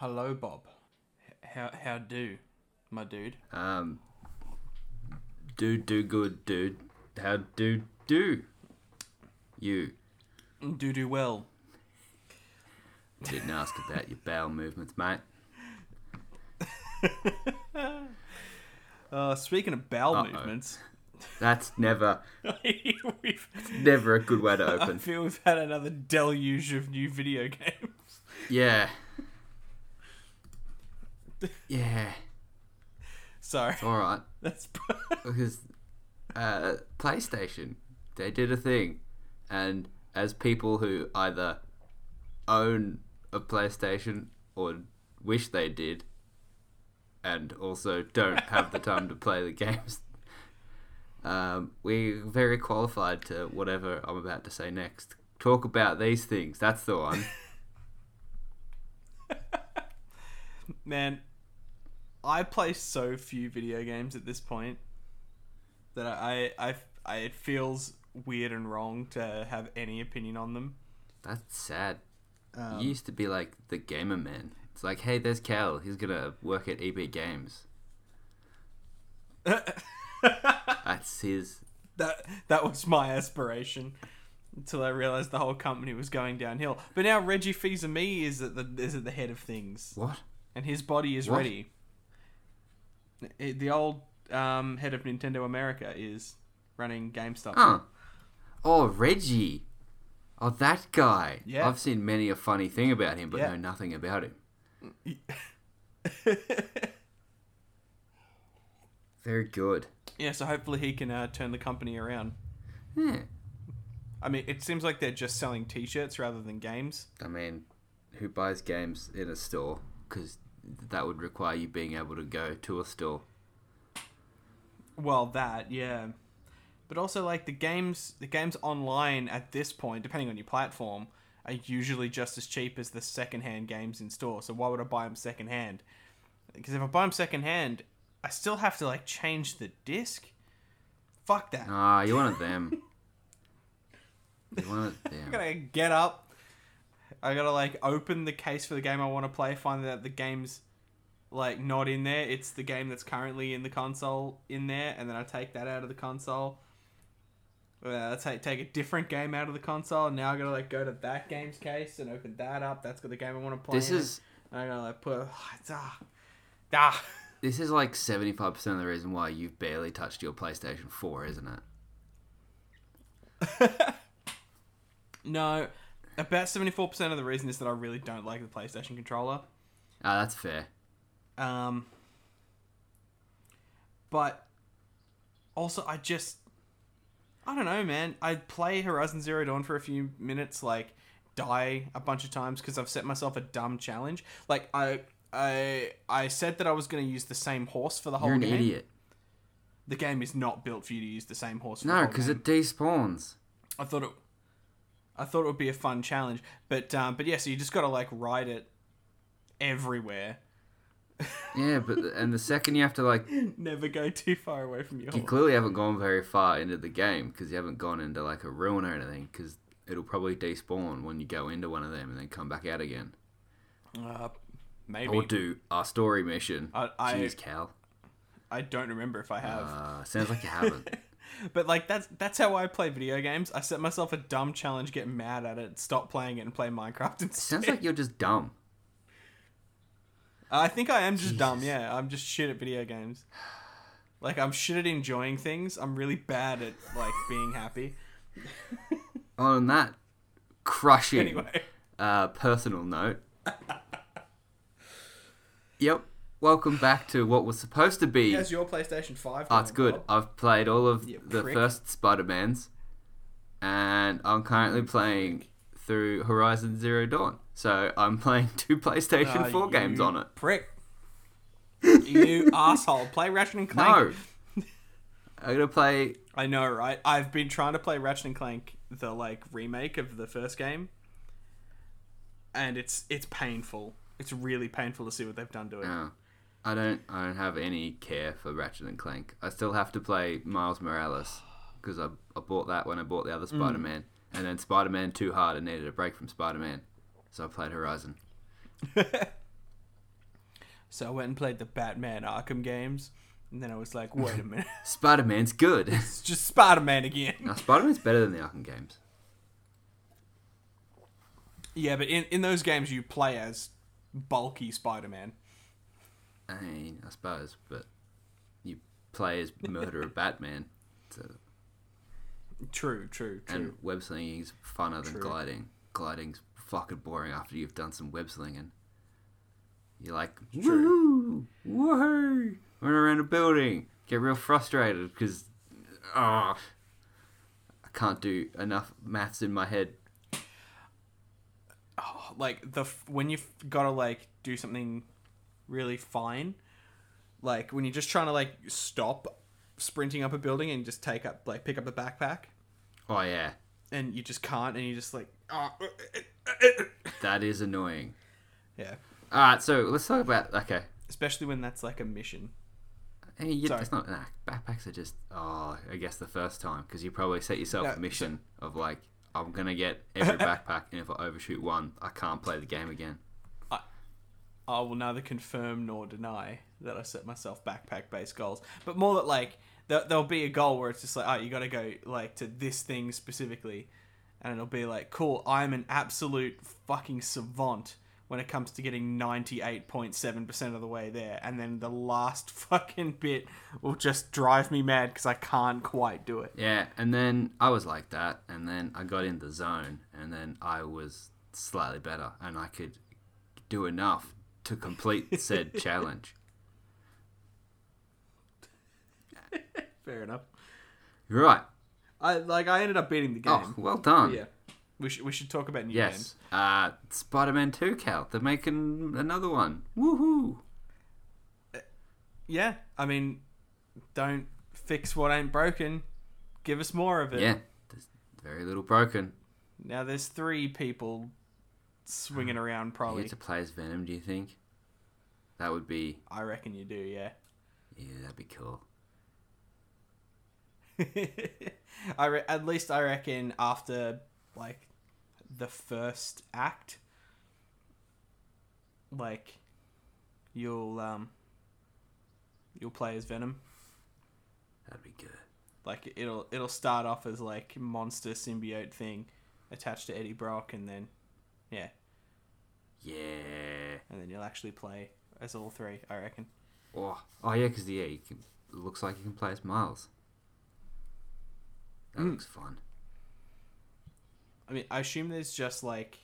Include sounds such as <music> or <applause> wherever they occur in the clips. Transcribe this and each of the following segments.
Hello, Bob. How how do, my dude? Um, do do good, dude. How do do you? Do do well. Didn't ask about your bowel movements, mate. <laughs> Uh, speaking of bowel Uh-oh. movements, That's never, <laughs> we've, <laughs> never a good way to open. I feel we've had another deluge of new video games. Yeah. Yeah, Sorry, all right. <laughs> that's <laughs> Because uh, PlayStation, they did a thing, and as people who either own a PlayStation or wish they did, and also don't have the time to play the games, um, we're very qualified to whatever I'm about to say next. Talk about these things. That's the one. <laughs> man. I play so few video games at this point that I I, I, I it feels weird and wrong to have any opinion on them. That's sad. Um, you used to be like the gamer man. It's like, hey, there's Cal. He's gonna work at EB Games. <laughs> That's his. that that was my aspiration until I realized the whole company was going downhill. But now Reggie Fils-Aimé is at the is at the head of things, What? and his body is What? ready. The old um, head of Nintendo America is running GameStop. Huh. Oh, Reggie. Oh, that guy. Yeah. I've seen many a funny thing about him, but Yeah. know nothing about him. <laughs> Very good. yeah, so hopefully he can uh, turn the company around. Yeah. I mean, it seems like they're just selling T-shirts rather than games. I mean, who buys games in a store? Because that would require you being able to go to a store. Well, that yeah, but also like the games, the games online at this point, depending on your platform, are usually just as cheap as the secondhand games in store. So why would I buy them secondhand? Because if I buy them secondhand, I still have to like change the disc. Fuck that! Ah, you wanted them. you wanted <laughs> them. I gotta get up. I gotta like open the case for the game I want to play, find that the game's like not in there. It's the game that's currently in the console in there, and then I take that out of the console. Uh, I take take a different game out of the console, and now I gotta like go to that game's case and open that up. That's got the game I want to play. This in. is And I gotta like put it's, ah ah. this is like seventy five percent of the reason why you've barely touched your PlayStation Four, isn't it? <laughs> No, about seventy four percent of the reason is that I really don't like the PlayStation controller. Ah, that's fair. Um, but also, I just, I don't know, man. I play Horizon Zero Dawn for a few minutes, like die a bunch of times because I've set myself a dumb challenge. Like I, I, I said that I was going to use the same horse for the whole You're an game. idiot. The game is not built for you to use the same horse. For No, because it despawns. I thought it. I thought it would be a fun challenge, but um, but yeah, so you just got to like ride it everywhere. Yeah, but and the second you have to like, <laughs> Never go too far away from your you clearly haven't gone very far into the game because you haven't gone into like a ruin or anything because it'll probably despawn when you go into one of them and then come back out again. Uh, maybe. Or do a story mission. I- I- Jeez, Cal. I don't remember if I have. Uh, sounds like you haven't. <laughs> but like that's that's how I play video games. I set myself a dumb challenge, get mad at it, stop playing it, and play Minecraft <laughs> instead. sounds like you're just dumb. I think I am just dumb. Yeah, I'm just shit at video games. Like I'm shit at enjoying things. I'm really bad at like being happy. <laughs> On that crushing Anyway, uh, personal note. <laughs> yep. Welcome back to what was supposed to be. how's your PlayStation Five? Oh, it's good. Bob? I've played all of You the prick. first Spider Mans, and I'm currently playing through Horizon Zero Dawn. So I'm playing <laughs> two PlayStation Ah, 4 games on it. Prick. you asshole. Play Ratchet and Clank. No. <laughs> I'm gonna play. I know, right? I've been trying to play Ratchet and Clank, the like remake of the first game, and it's it's painful. It's really painful to see what they've done to it. No, I don't. I don't have any care for Ratchet and Clank. I still have to play Miles Morales because I, I bought that when I bought the other Mm. Spider Man, and then Spider Man Too Hard. I needed a break from Spider Man, so I played Horizon. <laughs> So I went and played the Batman Arkham games, and then I was like, wait a minute, <laughs> Spider Man's good. <laughs> it's just Spider Man again. now, Spider Man's better than the Arkham games. Yeah, but in, in those games you play as bulky Spider Man. I mean, I suppose, but you play as <laughs> Murderer Batman. So, True, true, true. and web slinging is funner than True. gliding. Gliding's fucking boring after you've done some web slinging. You're like, woohoo, woohoo, run around a building, get real frustrated because, ah, I can't do enough maths in my head. Oh, like the f- when you've got to like do something really fine, like when you're just trying to like stop sprinting up a building and just take up like pick up a backpack, Oh yeah, and you just can't, and you just like, oh, that is annoying. yeah. All right, so let's talk about okay. Especially when that's like a mission. Hey, you, Sorry. it's not nah, backpacks are just oh I guess the first time because you probably set yourself No, a mission of like I'm gonna get every <laughs> backpack and if I overshoot one I can't play the game again. I will neither confirm nor deny that I set myself backpack based goals, but more that like there, there'll be a goal where it's just like, oh, you got to go like to this thing specifically, and it'll be like, cool, I'm an absolute fucking savant when it comes to getting ninety eight point seven percent of the way there, and then the last <laughs> fucking bit will just drive me mad because I can't quite do it. Yeah, and then I was like that, and then I got in the zone, and then I was slightly better, and I could do enough to complete said <laughs> challenge. Fair enough. You're right. I like I ended up beating the game. Oh, well done. yeah. We should we should talk about new Yes. games. Uh, Spider-Man 2, Cal. They're making another one. Woohoo! Yeah, I mean, don't fix what ain't broken. Give us more of it. Yeah, there's very little broken. Now there's three people swinging <sighs> around. You Probably, get to play as Venom, do you think? That would be, I reckon you do. Yeah. yeah, that'd be cool. <laughs> I re- at least I reckon after like the first act, like you'll um you'll play as Venom. That'd be good. Like it'll it'll start off as like monster symbiote thing attached to Eddie Brock, and then yeah, Yeah. and then you'll actually play as all three. I reckon. Oh, oh yeah, because yeah, you can, it looks like you can play as Miles. That Mm. looks fun. I mean, I assume there's just like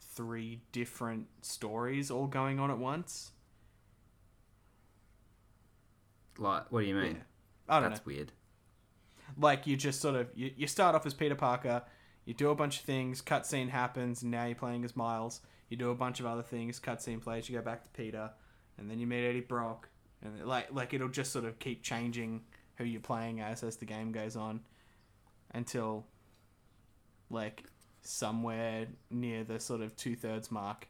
three different stories all going on at once. Like, what do you mean? Yeah. I don't know. That's know. weird. Like you just sort of you, you start off as Peter Parker, you do a bunch of things, cutscene happens, and now you're playing as Miles. You do a bunch of other things, cutscene plays, you go back to Peter, and then you meet Eddie Brock, and like like it'll just sort of keep changing who you're playing as as the game goes on, until like somewhere near the sort of two thirds mark,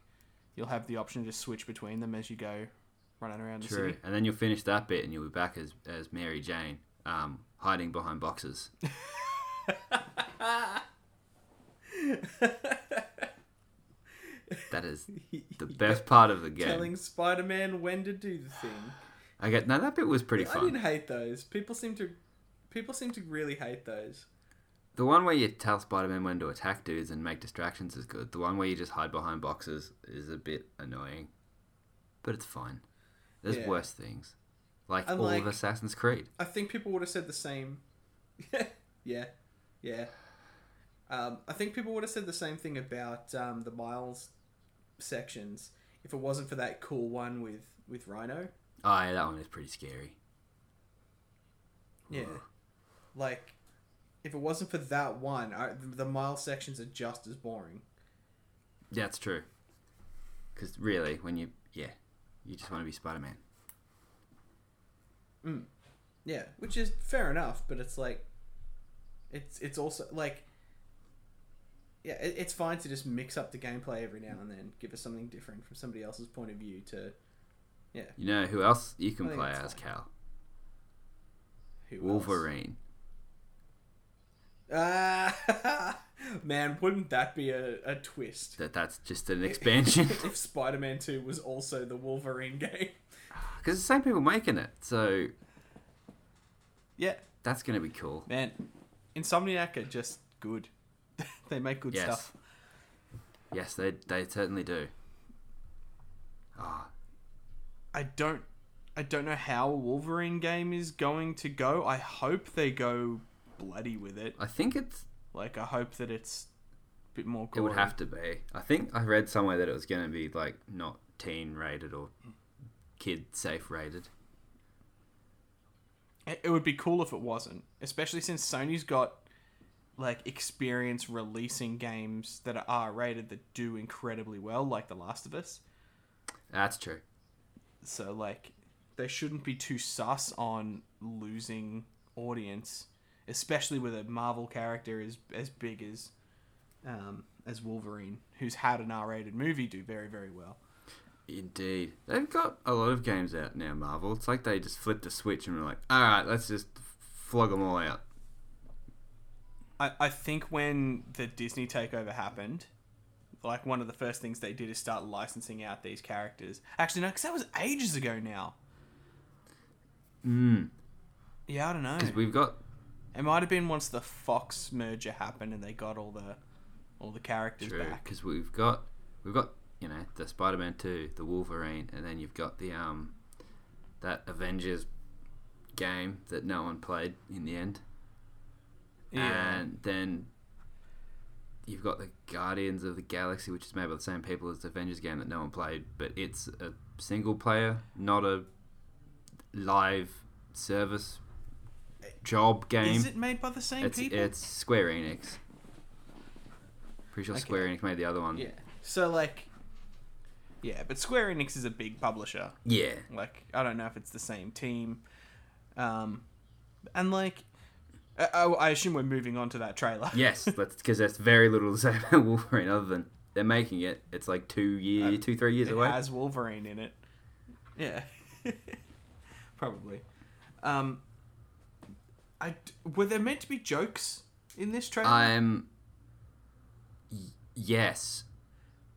you'll have the option to just switch between them as you go running around the True. city. And then you'll finish that bit and you'll be back as, as Mary Jane, um, hiding behind boxes. <laughs> <laughs> That is <laughs> the best part of the game. Telling Spider Man when to do the thing. I get no, that bit was pretty I fun. didn't hate those. People seem to, people seem to really hate those. The one where you tell Spider-Man when to attack dudes and make distractions is good. The one where you just hide behind boxes is a bit annoying, but it's fine. There's Yeah. worse things, like And all like- of Assassin's Creed. I think people would have said the same. <laughs> yeah, yeah. Um, I think people would have said the same thing about um, the Miles sections if it wasn't for that cool one with with Rhino. Oh yeah, that one is pretty scary. Yeah, like if it wasn't for that one, I, the mile sections are just as boring. Yeah, it's true. Because really, when you yeah, you just want to be Spider-Man. Mm. Yeah, which is fair enough, but it's like, it's it's also like, yeah, it, it's fine to just mix up the gameplay every now and then, give us something different from somebody else's point of view. To yeah. You know who else you can play as, fine. Cal? who? Wolverine. Ah, <laughs> Man, wouldn't that be a, a twist? That that's just an <laughs> expansion <laughs> if Spider Man 2 was also the Wolverine game. <sighs> because the same people making it, so Yeah, that's gonna be cool. man. Insomniac are just good. They make good Yes. stuff. Yes, they they certainly do. Ah, I don't I don't know how a Wolverine game is going to go. I hope they go bloody with it. I think it's Like I hope that it's a bit more it would have to be. I think I read somewhere that it was gonna be like not teen rated or kid safe rated. It would be cool if it wasn't, especially since Sony's got like experience releasing games that are R rated that do incredibly well, like The Last of Us. That's true. So like they shouldn't be too sus on losing audience, especially with a Marvel character as as big as um, as Wolverine, who's had an R rated movie do very very well. Indeed. They've got a lot of games out now, Marvel. It's like they just flipped a switch and were like, alright, let's just flog them all out. I, I think when the Disney takeover happened, like one of the first things they did is start licensing out these characters. Actually, no, because that was ages ago now. Mm. Yeah, I don't know. Because we've got. It might have been once the Fox merger happened and they got all the all the characters True. back. Because we've got. We've got, you know, the Spider Man 2, the Wolverine, and then you've got the, um. That Avengers game that no one played in the end. Yeah. And then you've got the Guardians of the Galaxy, which is made by the same people as the Avengers game that no one played, but it's a single player, not a live service job game. Is it made by the same it's people? it's Square Enix. Pretty sure Okay. Square Enix made the other one. Yeah. So like, yeah, but Square Enix is a big publisher. Yeah. Like, I don't know if it's the same team. Um, and like, I, I I assume we're moving on to that trailer. <laughs> Yes, that's because there's very little to say about Wolverine other than they're making it. It's like two year, Um, two three years it away. has Wolverine in it. Yeah, <laughs> probably. Um, I were there meant to be jokes in this trailer? I'm. y- Yes.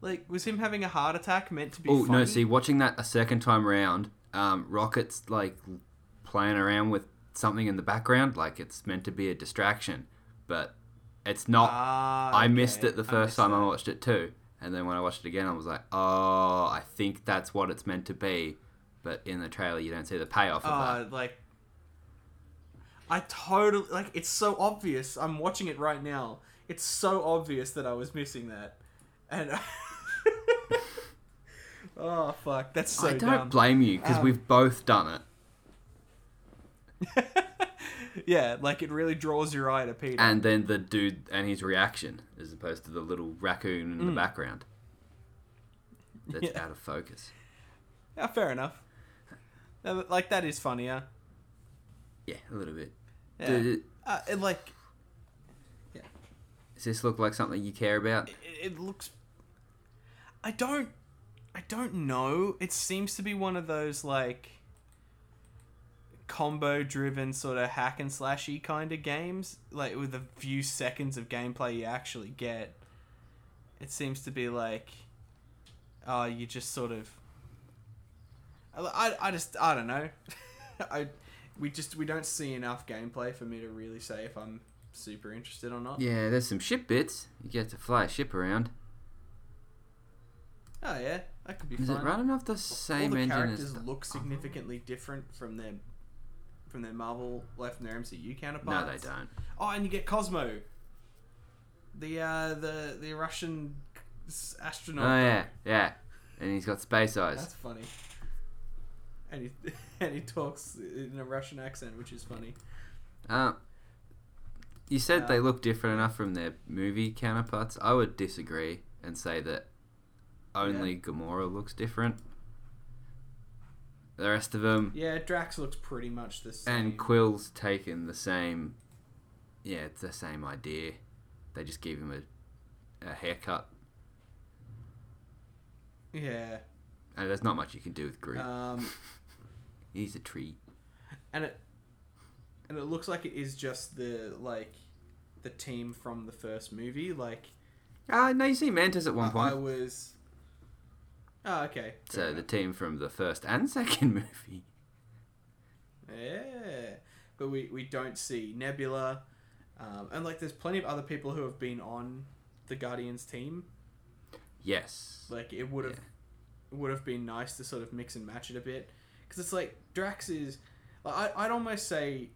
like, was him having a heart attack meant to be? Oh no! See, watching that a second time round, um, Rocket's like playing around with something in the background, like it's meant to be a distraction, but it's not. Ah, I missed it the first missed time I watched it too, and then when I watched it again, I was like, oh, I think that's what it's meant to be, but in the trailer you don't see the payoff of Uh, that. like, I totally like. It's so obvious. I'm watching it right now. It's so obvious that I was missing that, and <laughs> <laughs> oh fuck, that's so I don't dumb. blame you because Um, we've both done it. <laughs> yeah, like it really draws your eye to Peter. And then the dude and his reaction, as opposed to the little raccoon in the Mm. background. That's Yeah. out of focus. yeah, fair enough. Uh, Like that is funnier. Yeah, a little bit. Yeah. Dude, Uh, it, like does this look like something you care about? it, it looks. I don't. I don't know. It seems to be one of those like combo driven sort of hack and slashy kind of games like with a few seconds of gameplay you actually get it seems to be like oh you just sort of I, I, I just i don't know <laughs> i we just we don't see enough gameplay for me to really say if i'm super interested or not Yeah, there's some ship bits. You get to fly a ship around. oh yeah that could be Is fun it running off the same all the engine characters as the... look significantly different from their from their marvel like from their mcu counterparts. No, they don't. Oh, and you get Cosmo, the uh, the the Russian astronaut. Oh yeah, yeah. And he's got space eyes. That's funny. And he <laughs> and he talks in a Russian accent, which is funny. Uh, you said Uh, they look different enough from their movie counterparts. I would disagree and say that only Gamora looks different. The rest of them, Yeah, Drax looks pretty much the same. and Quill's taken the same. Yeah, it's the same idea. They just give him a, a haircut, yeah, and there's not much you can do with Groot. um, <laughs> He's a tree. and it and it looks like it is just the like the team from the first movie. Like Ah, no, you see Mantis at one I, point. I was. Oh, okay. fair so the team from the first and <laughs> second movie. Yeah, but we we don't see Nebula, um, and like there's plenty of other people who have been on the Guardians team. Yes. Like it would have would have been nice to sort of mix and match it a bit because it's like Drax is. Like, I I'd almost say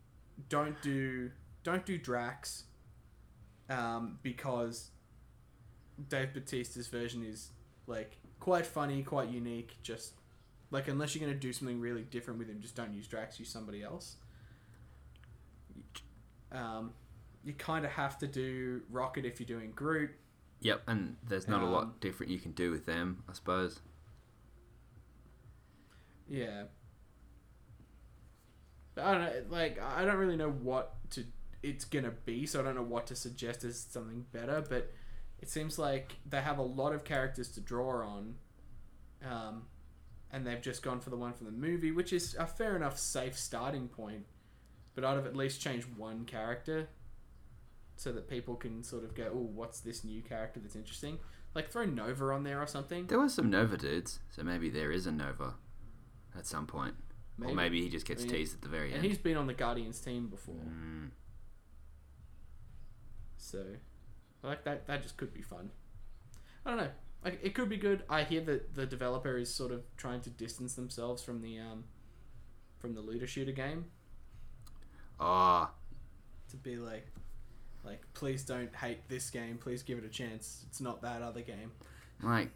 don't do don't do Drax, um, because Dave Bautista's version is like quite funny, quite unique. Just like unless you're gonna do something really different with him, just don't use Drax. Use somebody else. Um, you kind of have to do Rocket if you're doing Groot. Yep, and there's not a Um, lot different you can do with them, I suppose. Yeah. I don't know. Like I don't really know what to it's gonna be, so I don't know what to suggest as something better. But it seems like they have a lot of characters to draw on, um, and they've just gone for the one from the movie, which is a fair enough safe starting point. But I'd have at least changed one character, so that people can sort of go, "Oh, what's this new character that's interesting?" Like throw Nova on there or something. There were some Nova dudes, so maybe there is a Nova at some point. Or maybe he just gets I mean, teased at the very And end. And he's been on the Guardians team before. Mm, So, like that, that just could be fun. I don't know. Like it could be good. I hear that the developer is sort of trying to distance themselves from the um, from the looter shooter game oh, to be like, like please don't hate this game. Please give it a chance. It's not that other game. like,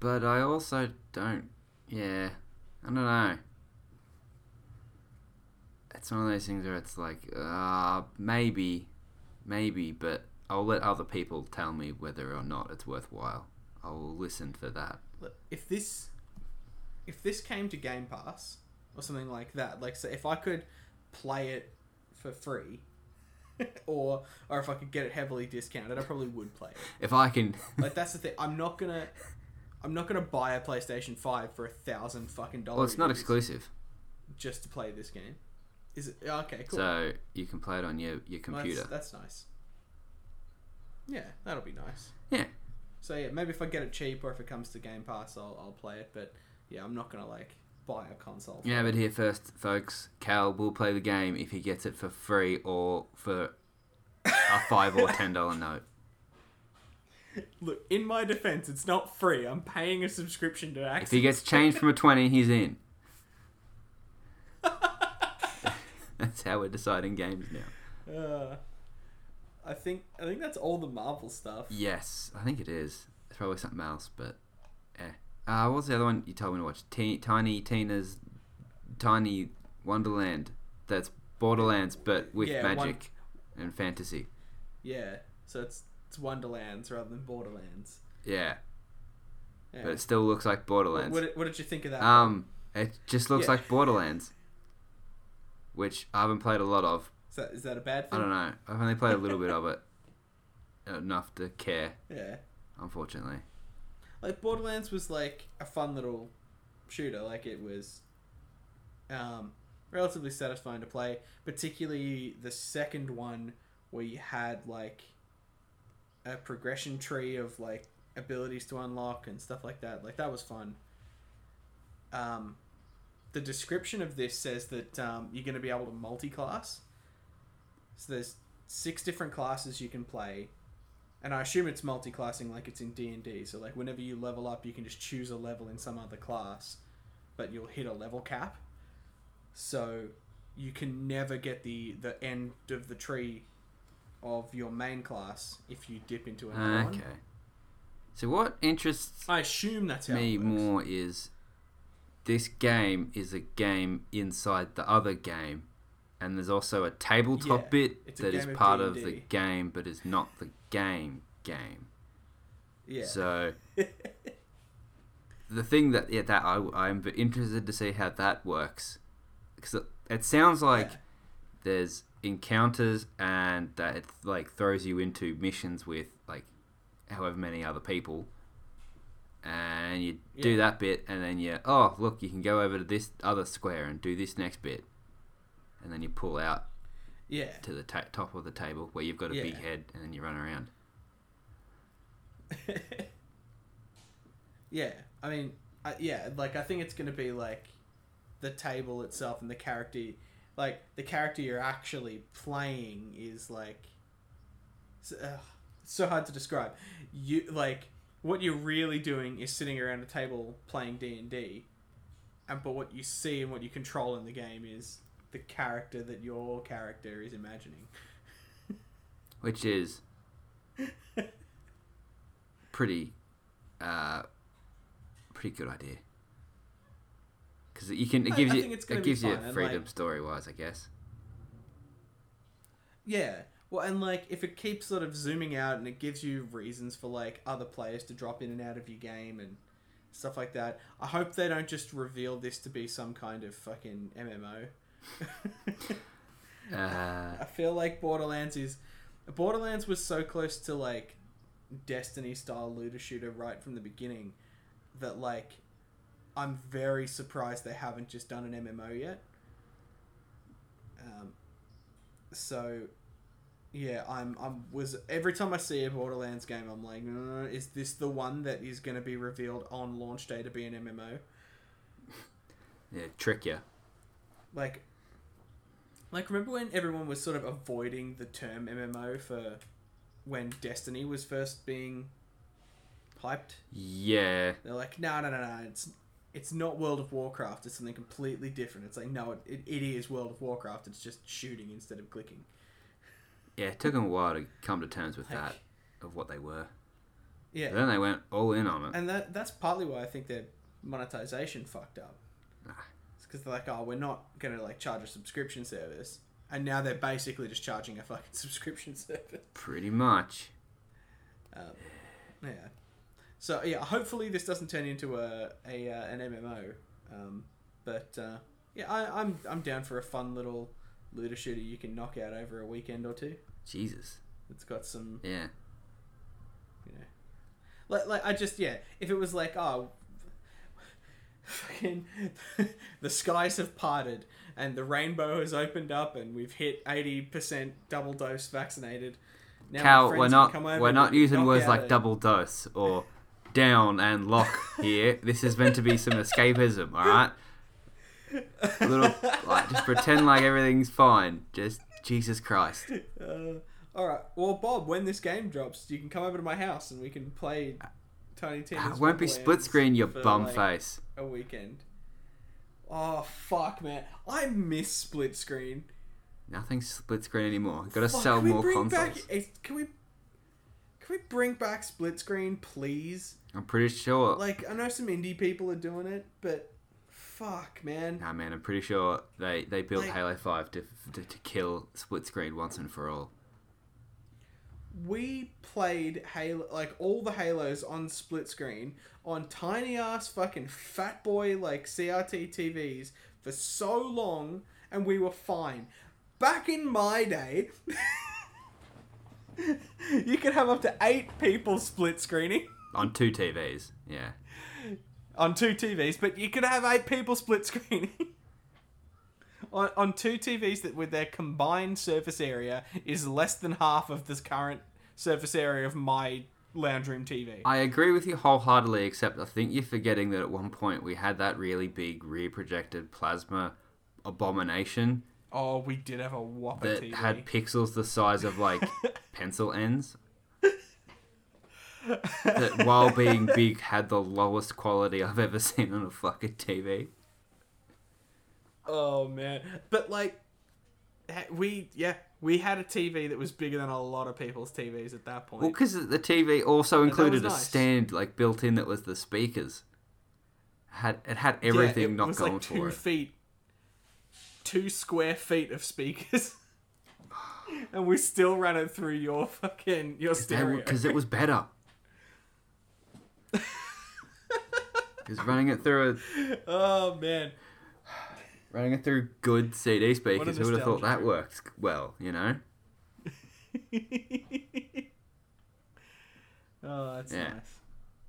but I also don't. Yeah, I don't know. It's one of those things where it's like, uh, maybe, maybe, but I'll let other people tell me whether or not it's worthwhile. I'll listen for that. If this, if this came to Game Pass or something like that, like so if I could play it for free. <laughs> or, or if I could get it heavily discounted, I probably would play it. If I can, <laughs> Like that's the thing. I'm not gonna. I'm not gonna buy a PlayStation Five for a thousand fucking dollars. well, it's not exclusive, Just to play this game. Is it okay? Cool. so you can play it on your your Well, computer. That's, that's nice. Yeah, that'll be nice. Yeah. So yeah, maybe if I get it cheap or if it comes to Game Pass, I'll, I'll play it. But yeah, I'm not gonna like buy a console. Yeah, it. but here first, folks. Cal will play the game if he gets it for free or for a five or ten dollar <laughs> note. Look, in my defense, it's not free. I'm paying a subscription to access. If he gets changed from a twenty, he's in. <laughs> <laughs> That's how we're deciding games now. Uh, I think I think that's all the Marvel stuff. Yes, I think it is. It's probably something else, but eh. Uh, what's the other one you told me to watch? T- Tiny Tina's Tiny Wonderland. That's Borderlands, but with Yeah, one- magic and fantasy. Yeah, so it's it's Wonderlands rather than Borderlands. Yeah, Yeah. but it still looks like Borderlands. what, did- what did you think of that? Um, it just looks Yeah. like Borderlands, which I haven't played a lot of. Is that is that a bad thing? I don't know. I've only played a little bit of it, <laughs> enough to care. Yeah, Unfortunately, like Borderlands was like a fun little shooter. Like it was, um, relatively satisfying to play. Particularly the second one where you had like a progression tree of like abilities to unlock and stuff like that. Like that was fun. Um, the description of this says that um, you're going to be able to multi-class. So there's six different classes you can play, and I assume it's multi-classing like it's in D and D. So like whenever you level up, you can just choose a level in some other class, but you'll hit a level cap. So you can never get the the end of the tree of your main class if you dip into another okay. one. So what interests I assume that's how me more is this game is a game inside the other game, and there's also a tabletop Yeah, bit that is of part of D&D. the game, but is not the game game. Yeah. So <laughs> the thing that yeah that I I'm interested to see how that works because it, it sounds like Yeah. there's encounters and that it like throws you into missions with like however many other people and you do that bit and then you oh look you can go over to this other square and do this next bit and then you pull out Yeah. to the ta- top of the table where you've got a big head and then you run around. <laughs> yeah, I mean, I, yeah, like I think it's gonna be like the table itself and the character, like the character you're actually playing is like, it's, uh, so hard to describe. You like what you're really doing is sitting around a table playing D and D, and but what you see and what you control in the game is the character that your character is imagining. which is pretty uh pretty good idea because you can it gives I you it's gonna it gives you freedom like- story wise i guess Yeah. Well, and like if it keeps sort of zooming out and it gives you reasons for like other players to drop in and out of your game and stuff like that. I hope they don't just reveal this to be some kind of fucking MMO. Uh I feel like Borderlands is Borderlands was so close to like Destiny style looter shooter right from the beginning that like I'm very surprised they haven't just done an MMO yet. Um, so yeah, I'm I'm was every time I see a Borderlands game, I'm like, "Uh, is this the one that is going to be revealed on launch day to be an MMO? yeah trick you like like remember when everyone was sort of avoiding the term MMO for when Destiny was first being hyped? yeah They're like, no, no, no, no, it's it's not World of Warcraft. It's something completely different. It's like, no, it, it, it is World of Warcraft. It's just shooting instead of clicking. yeah it took them a while to come to terms with Like, that of what they were Yeah, But then they went all in on it and that that's partly why I think their monetization fucked up. Because they're like, oh, we're not gonna like charge a subscription service, and now they're basically just charging a fucking <laughs> subscription service. pretty much Um, yeah. So yeah, hopefully this doesn't turn into a, a uh, an MMO. Um, but uh, yeah, I, I'm I'm down for a fun little looter shooter you can knock out over a weekend or two. jesus It's got some, yeah you know, like like I just yeah, if it was like oh. Fucking, <laughs> the skies have parted and the rainbow has opened up and we've hit eighty percent double dose vaccinated. Now Cal, we're not we're not using words like a- double dose or down and lock here. This is meant to be some escapism, all right? A little like just pretend like everything's fine. Just Jesus Christ. Uh, all right. Well, Bob, when this game drops, you can come over to my house and we can play Tiny <laughs> Tina's It won't be split screen, you for, bum like, face. A weekend. Oh fuck, man! I miss split screen. Nothing's split screen anymore. Got to sell more consoles. Back, can we? Can we bring back split screen, please? I'm pretty sure. Like, I know some indie people are doing it, but fuck, man. Nah, man, I'm pretty sure they they built Like- Halo Five to, to to kill split screen once and for all. We played Halo, like all the Halos on split screen on tiny ass fucking fat boy like CRT TVs for so long, and we were fine. Back in my day, <laughs> you could have up to eight people split screening On two TVs, yeah. on two TVs, but you could have eight people split screening. <laughs> On, on two TVs that with their combined surface area is less than half of the current surface area of my lounge room TV. I agree with you wholeheartedly, except I think you're forgetting that at one point we had that really big rear projected plasma abomination oh, we did have a whopper that TV. had pixels the size of like <laughs> pencil ends. that while being big had the lowest quality I've ever seen on a fucking TV. Oh man, but like, we yeah we had a TV that was bigger than a lot of people's TVs at that point. Well, because the TV also included a nice. stand like built in that was the speakers. Had it had everything yeah, it not was going like two for feet, two square feet of speakers, <laughs> and we still ran it through your fucking your stereo. Because it was better. <laughs> Because running it through a oh man, running it through good CD speakers, who would have thought that worked well? You know. <laughs> oh that's Yeah. nice.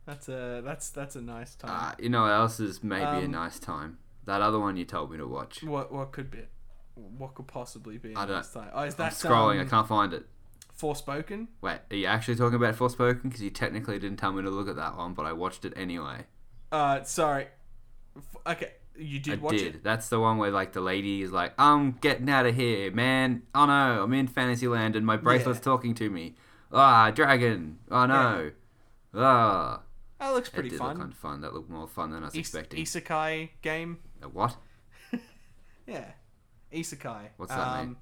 That's a that's that's a nice time. Uh, you know what else is maybe a Um, nice time? That other one you told me to watch. what what could be? What could possibly be? I don't- Isekai? Oh, is I'm that scrolling. Um, I can't find it. Forspoken? Wait, are you actually talking about Forspoken? Because you technically didn't tell me to look at that one, but I watched it anyway. Uh, sorry. F- Okay, you did I watch did. it. That's the one where like the lady is like, "I'm getting out of here, man. Oh no, I'm in Fantasyland and my bracelet's Yeah. talking to me. Ah, dragon. Oh no. Ah." That looks pretty did fun. look kind of fun. That looked more fun than I was Is- expecting. Isekai game. A what? <laughs> Yeah, isekai. What's that mean?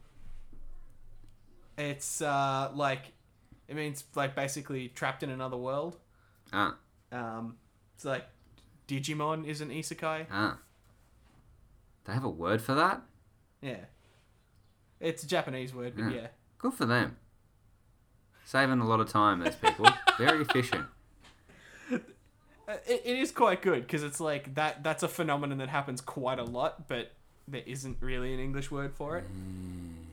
It's uh like it means like basically trapped in another world. Ah, Um, it's like Digimon is an isekai. ah. They have a word for that? Yeah, it's a Japanese word, but Yeah. yeah. Good for them. Saving a lot of time, those people. <laughs> Very efficient. Uh, It, it is quite good because it's like that. That's a phenomenon that happens quite a lot, but there isn't really an English word for it.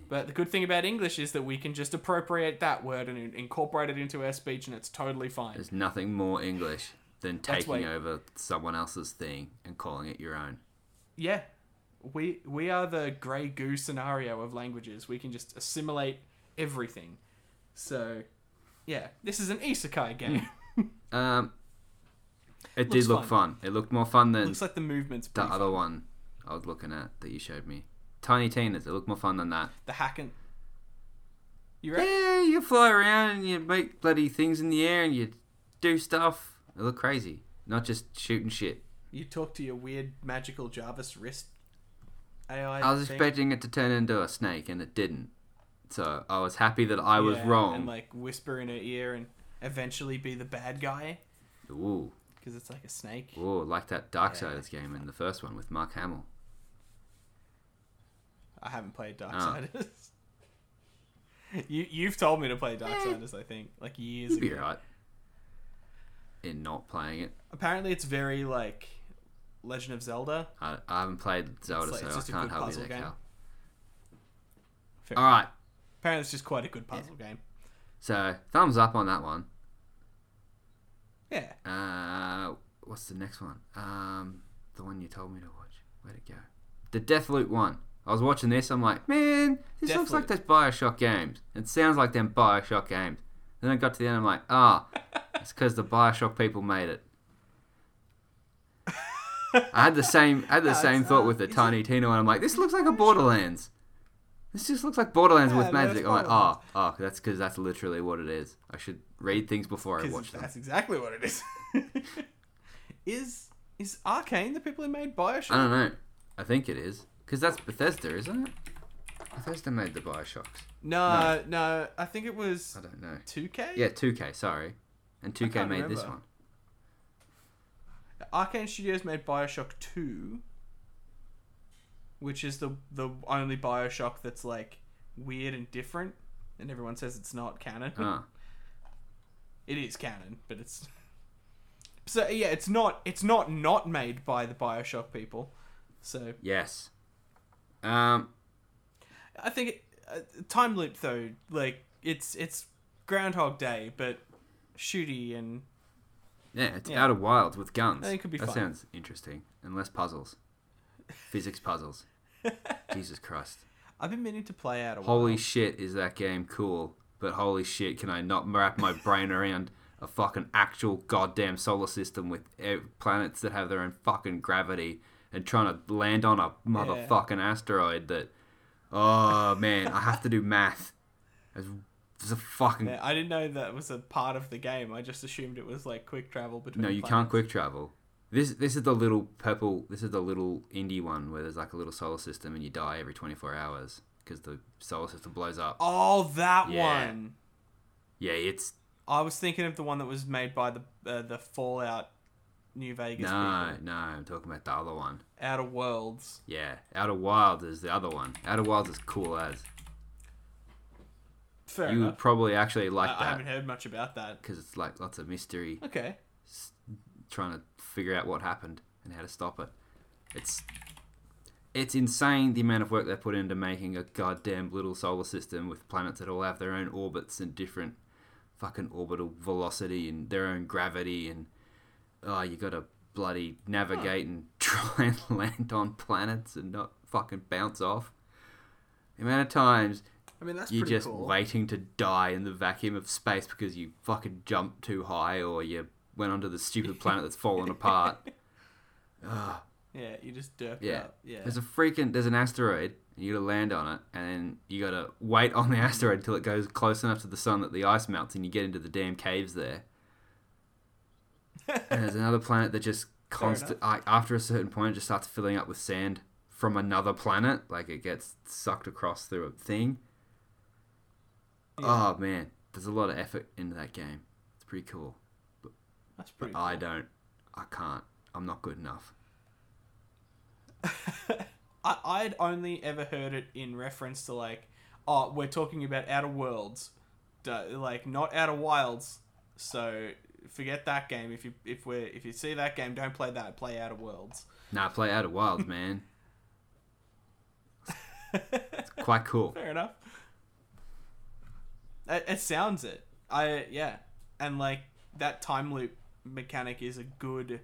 But the good thing about English is that we can just appropriate that word and incorporate it into our speech, and it's totally fine. There's nothing more English than taking why- over someone else's thing and calling it your own. Yeah, we we are the grey goo scenario of languages. We can just assimilate everything. So, yeah, this is an isekai game. <laughs> Um, it did look fun. fun. It looked more fun than Looks like the movements. the other fun. one I was looking at that you showed me. Tiny Tina's. It looked more fun than that. The hacking. You ready? Yeah, you fly around and you make bloody things in the air and you do stuff. It looked crazy. Not just shooting shit. You talk to your weird magical Jarvis wrist AI. I was thing. expecting it to turn into a snake and it didn't. So I was happy that I was wrong. And like whisper in her ear and eventually be the bad guy Ooh, because it's like a snake. ooh, like that Darksiders Yeah. game in the first one with Mark Hamill. I haven't played Oh. Darksiders. Ah. <laughs> you you've told me to play Darksiders. Eh. I think like years You'd be ago. right in not playing it. Apparently, it's very like Legend of Zelda. I, I haven't played Zelda, like- so I can't help you there, game. Cal. Fair All right, Apparently, it's just quite a good puzzle game. so thumbs up on that one. Yeah. Uh, what's the next one? Um, the one you told me to watch. Where'd it go? The Deathloop one. I was watching this. I'm like, man, this looks like those Bioshock games. It sounds like them Bioshock games. Then I got to the end. I'm like, ah, <laughs> it's because the Bioshock people made it. I had the same. I had the No, same thought with the Tiny Tina one. I'm like, this looks like a Borderlands. This just looks like Borderlands Yeah, with magic. I'm like, oh, oh, that's because that's literally what it is. I should read things before I watch them. that's exactly what it is. <laughs> is is Arkane the people who made Bioshock? I don't know. I think it is because that's Bethesda, isn't it? Bethesda made the Bioshocks. no, no, I think it was I don't know. 2K. Yeah, 2K. Sorry, and 2K can't made this one. Arkane Studios made Bioshock Two, which is the the only Bioshock that's like weird and different, and everyone says it's not canon. <laughs> It is canon, but it's so yeah, it's not it's not not made by the Bioshock people. So yes. Um, I think it, uh, time loop though, like it's it's Groundhog Day, but shooty and yeah, it's Yeah. Outer Wilds with guns. It could be that fun. sounds interesting, and less puzzles. <laughs> Physics puzzles. Jesus Christ! I've been meaning to play out a Holy shit, is that game cool? But holy shit, can I not wrap my brain around a fucking actual goddamn solar system with planets that have their own fucking gravity and trying to land on a motherfucking asteroid that. Oh man, I have to do math. It's, it's a fucking. Yeah, I didn't know that was a part of the game. I just assumed it was like quick travel between. No, you can't quick travel. This this is the little purple. This is the little indie one where there's like a little solar system and you die every 24 hours because the solar system blows up. Oh, that Yeah. one. Yeah, it's I was thinking of the one that was made by the uh, the Fallout New Vegas no, people. no. I'm talking about the other one. Outer Worlds. Yeah, Outer Wilds is the other one. Outer Wilds is cool as. Fair you would probably actually like I, I haven't heard much about that. because it's like lots of mystery, Okay. trying to figure out what happened and how to stop it. It's it's insane the amount of work they put into making a goddamn little solar system with planets that all have their own orbits and different fucking orbital velocity and their own gravity and oh you gotta bloody navigate and <laughs> try and land on planets and not fucking bounce off. The amount of times I mean, that's you're just cool. waiting to die in the vacuum of space because you fucking jumped too high or you went onto the stupid <laughs> planet that's fallen apart. <laughs> Ugh. Yeah, you just derped Yeah. up. Yeah. There's a freaking there's an asteroid and you gotta land on it and then you gotta wait on the <laughs> asteroid until it goes close enough to the sun that the ice melts and you get into the damn caves there. and there's another planet that just constant like after a certain point it just starts filling up with sand from another planet like it gets sucked across through a thing Yeah. oh man there's a lot of effort into that game it's pretty cool That's but pretty i don't i can't i'm not good enough <laughs> I, I'd only ever heard it in reference to like, oh, we're talking about Outer Worlds, like not Outer Wilds. So forget that game. If you if we if you see that game, don't play that. Play Outer Worlds. nah play out of wilds man <laughs> it's quite cool Fair enough. It, it sounds it. I yeah, and like that time loop mechanic is a good.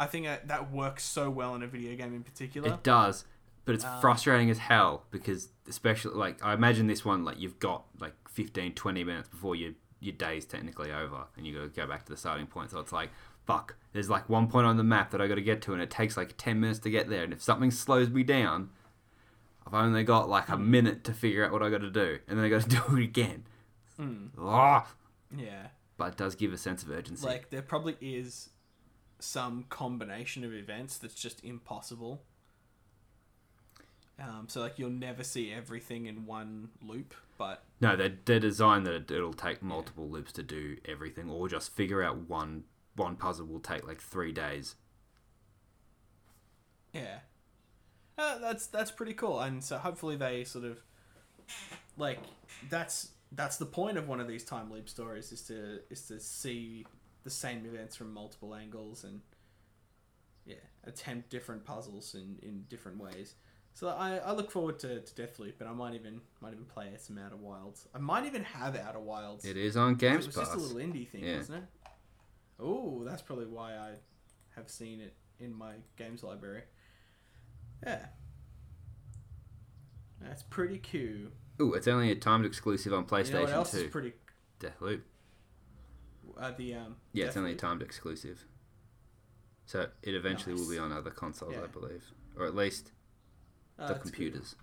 I think that that works so well in a video game in particular. It does, but it's Um, frustrating as hell because especially like I imagine this one like you've got like 15 20 minutes before your your day's technically over and you got to go back to the starting point. So it's like fuck, there's like one point on the map that I got to get to and it takes like 10 minutes to get there and if something slows me down, I've only got like Hmm. a minute to figure out what I got to do and then I got to <laughs> do it again. Mm, Ah, yeah. but it does give a sense of urgency. Like there probably is some combination of events that's just impossible. Um, so like you'll never see everything in one loop, but No, they're, they're designed that it, it'll take multiple loops to do everything, or just figure out one one puzzle will take like three days. yeah, uh, that's that's pretty cool. And so hopefully they sort of like that's that's the point of one of these time loop stories is to is to see the same events from multiple angles and yeah attempt different puzzles in in different ways. So I, I look forward to, to Deathloop, and I might even might even play some Outer Wilds. I might even have Outer Wilds. It is on Games Pass. it was just a little indie thing, Yeah. wasn't it? Oh, that's probably why I have seen it in my games library. Yeah, that's pretty cool. Ooh, it's only a timed exclusive on You know what PlayStation else 2. is pretty? Deathloop. Uh, the um. Yeah, it's only a timed exclusive. So it eventually will be on other consoles, I believe, or at least Uh, the that's cool. computers.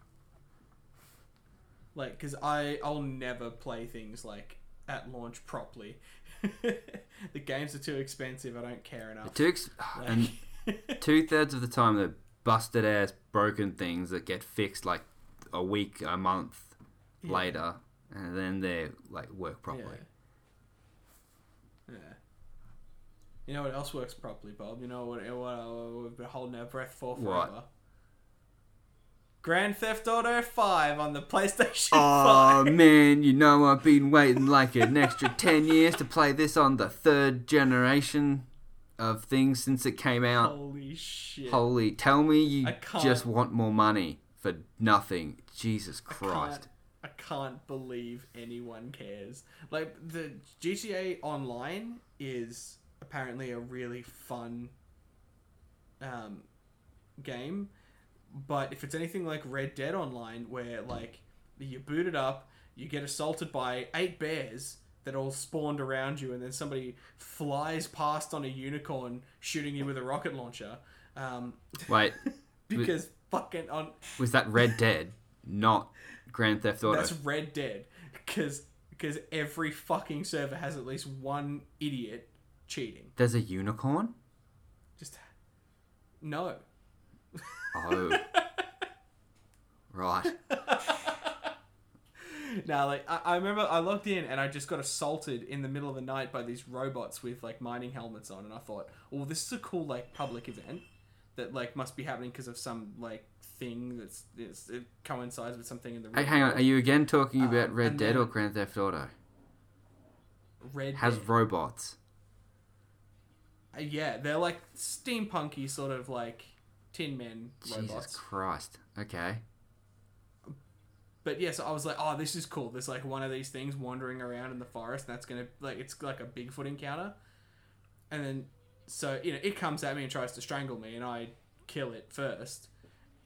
Like, because I I'll never play things like at launch properly. <laughs> the games are too expensive. I don't care enough. Two ex- <sighs> Like- and two thirds of the time they're busted ass broken things that get fixed like a week, a month Yeah. later, and then they like work properly. Yeah. yeah. You know what else works properly, Bob? You know what, what uh, we've been holding our breath for What? forever? Grand Theft Auto 5 on the PlayStation Oh 5. <laughs> man, you know I've been waiting like an extra <laughs> 10 years to play this on the third generation of things since it came out. Holy shit. Holy, tell me you just want more money for nothing. Jesus I Christ. can't, I can't believe anyone cares. Like the GTA Online is apparently a really fun um, game, but if it's anything like Red Dead Online, where like you boot it up, you get assaulted by eight bears that all spawned around you, and then somebody flies past on a unicorn shooting you with a rocket launcher. Um, Wait, <laughs> because fucking on was that Red Dead, not Grand Theft Auto? That's Red Dead, because because every fucking server has at least one idiot cheating. There's a unicorn? Just no. Oh. <laughs> right. <laughs> Now, like I, I remember, I logged in and I just got assaulted in the middle of the night by these robots with like mining helmets on, and I thought, oh, this is a cool like public event that like must be happening because of some like thing that's it's, it coincides with something in the. Hey, hang on. Are you again talking about Um, Red Dead then- or Grand Theft Auto? Red Has Dead. robots. Uh, yeah, they're like steampunky sort of like tin men Jesus. Christ. Okay. But yeah, so I was like, oh, this is cool. There's like one of these things wandering around in the forest, and that's gonna like it's like a Bigfoot encounter. And then so you know it comes at me and tries to strangle me, and I kill it first.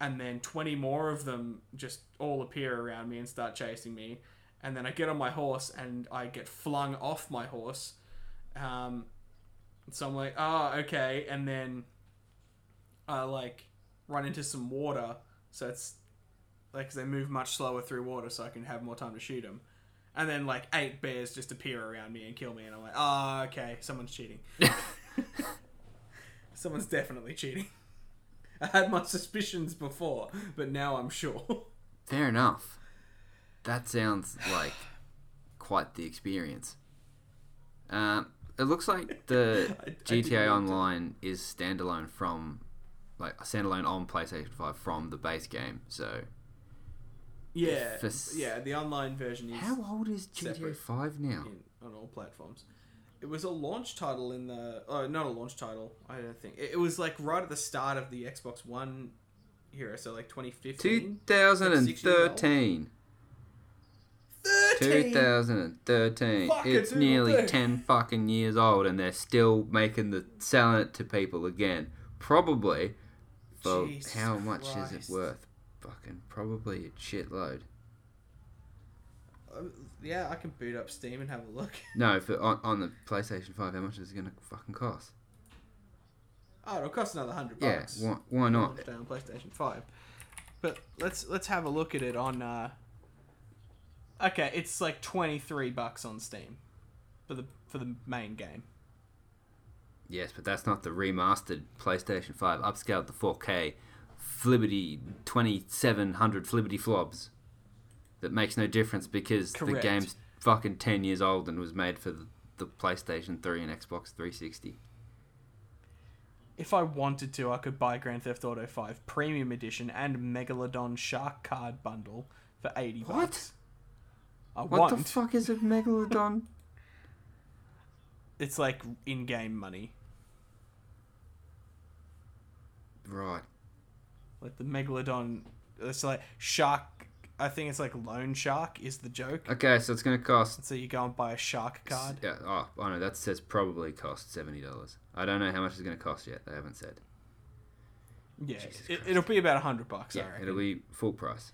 and then 20 more of them just all appear around me and start chasing me. And then I get on my horse and I get flung off my horse. Um, so I'm like, oh, okay. And then I like run into some water. So it's like 'cause they move much slower through water, so I can have more time to shoot them. And then like eight bears just appear around me and kill me, and I'm like, oh, okay, someone's cheating. <laughs> Someone's definitely cheating. I had my suspicions before, but now I'm sure. Fair enough. That sounds like quite the experience. Um, it looks like the <laughs> I- I GTA to. Online is standalone from, like, standalone on PlayStation 5 from the base game. So, Yeah, s- yeah. The online version is how old is GTA 5 now? in, on all platforms. It was a launch title in the oh not a launch title. I don't think it, it was like right at the start of the Xbox One era, so like 2015. 2013. 13! 2013. Fuck, it's nearly big. 10 fucking years old and they're still making the selling it to people again. Probably for Jesus how much is it worth? Fucking probably a shitload. Um, yeah, I can boot up Steam and have a look. <laughs> No, for on, on the PlayStation 5, how much is it going to fucking cost? Oh, it'll cost another hundred Yeah, bucks. why, why not? On PlayStation Five. But let's let's have a look at it on. Uh... Okay, it's like twenty three bucks on Steam for the for the main game. Yes, but that's not the remastered PlayStation 5 upscaled to 4K flibbity 2700 flibbity flobs. That makes no difference because the game's fucking 10 years old and was made for the, the PlayStation 3 and Xbox 360. If I wanted to, I could buy Grand Theft Auto Five Premium Edition and Megalodon Shark Card Bundle for eighty What? bucks. I What won't. the fuck is a Megalodon? It's like in-game money. right. Like the Megalodon. It's like shark. I think it's like Loan Shark is the joke. Okay, so it's going to cost. So you go and buy a shark card. Yeah, oh, I know, that says probably cost $70. I don't know how much it's going to cost yet. They haven't said. Yeah, Jesus it, Christ. it'll be about a hundred bucks. I Yeah, it'll be full price.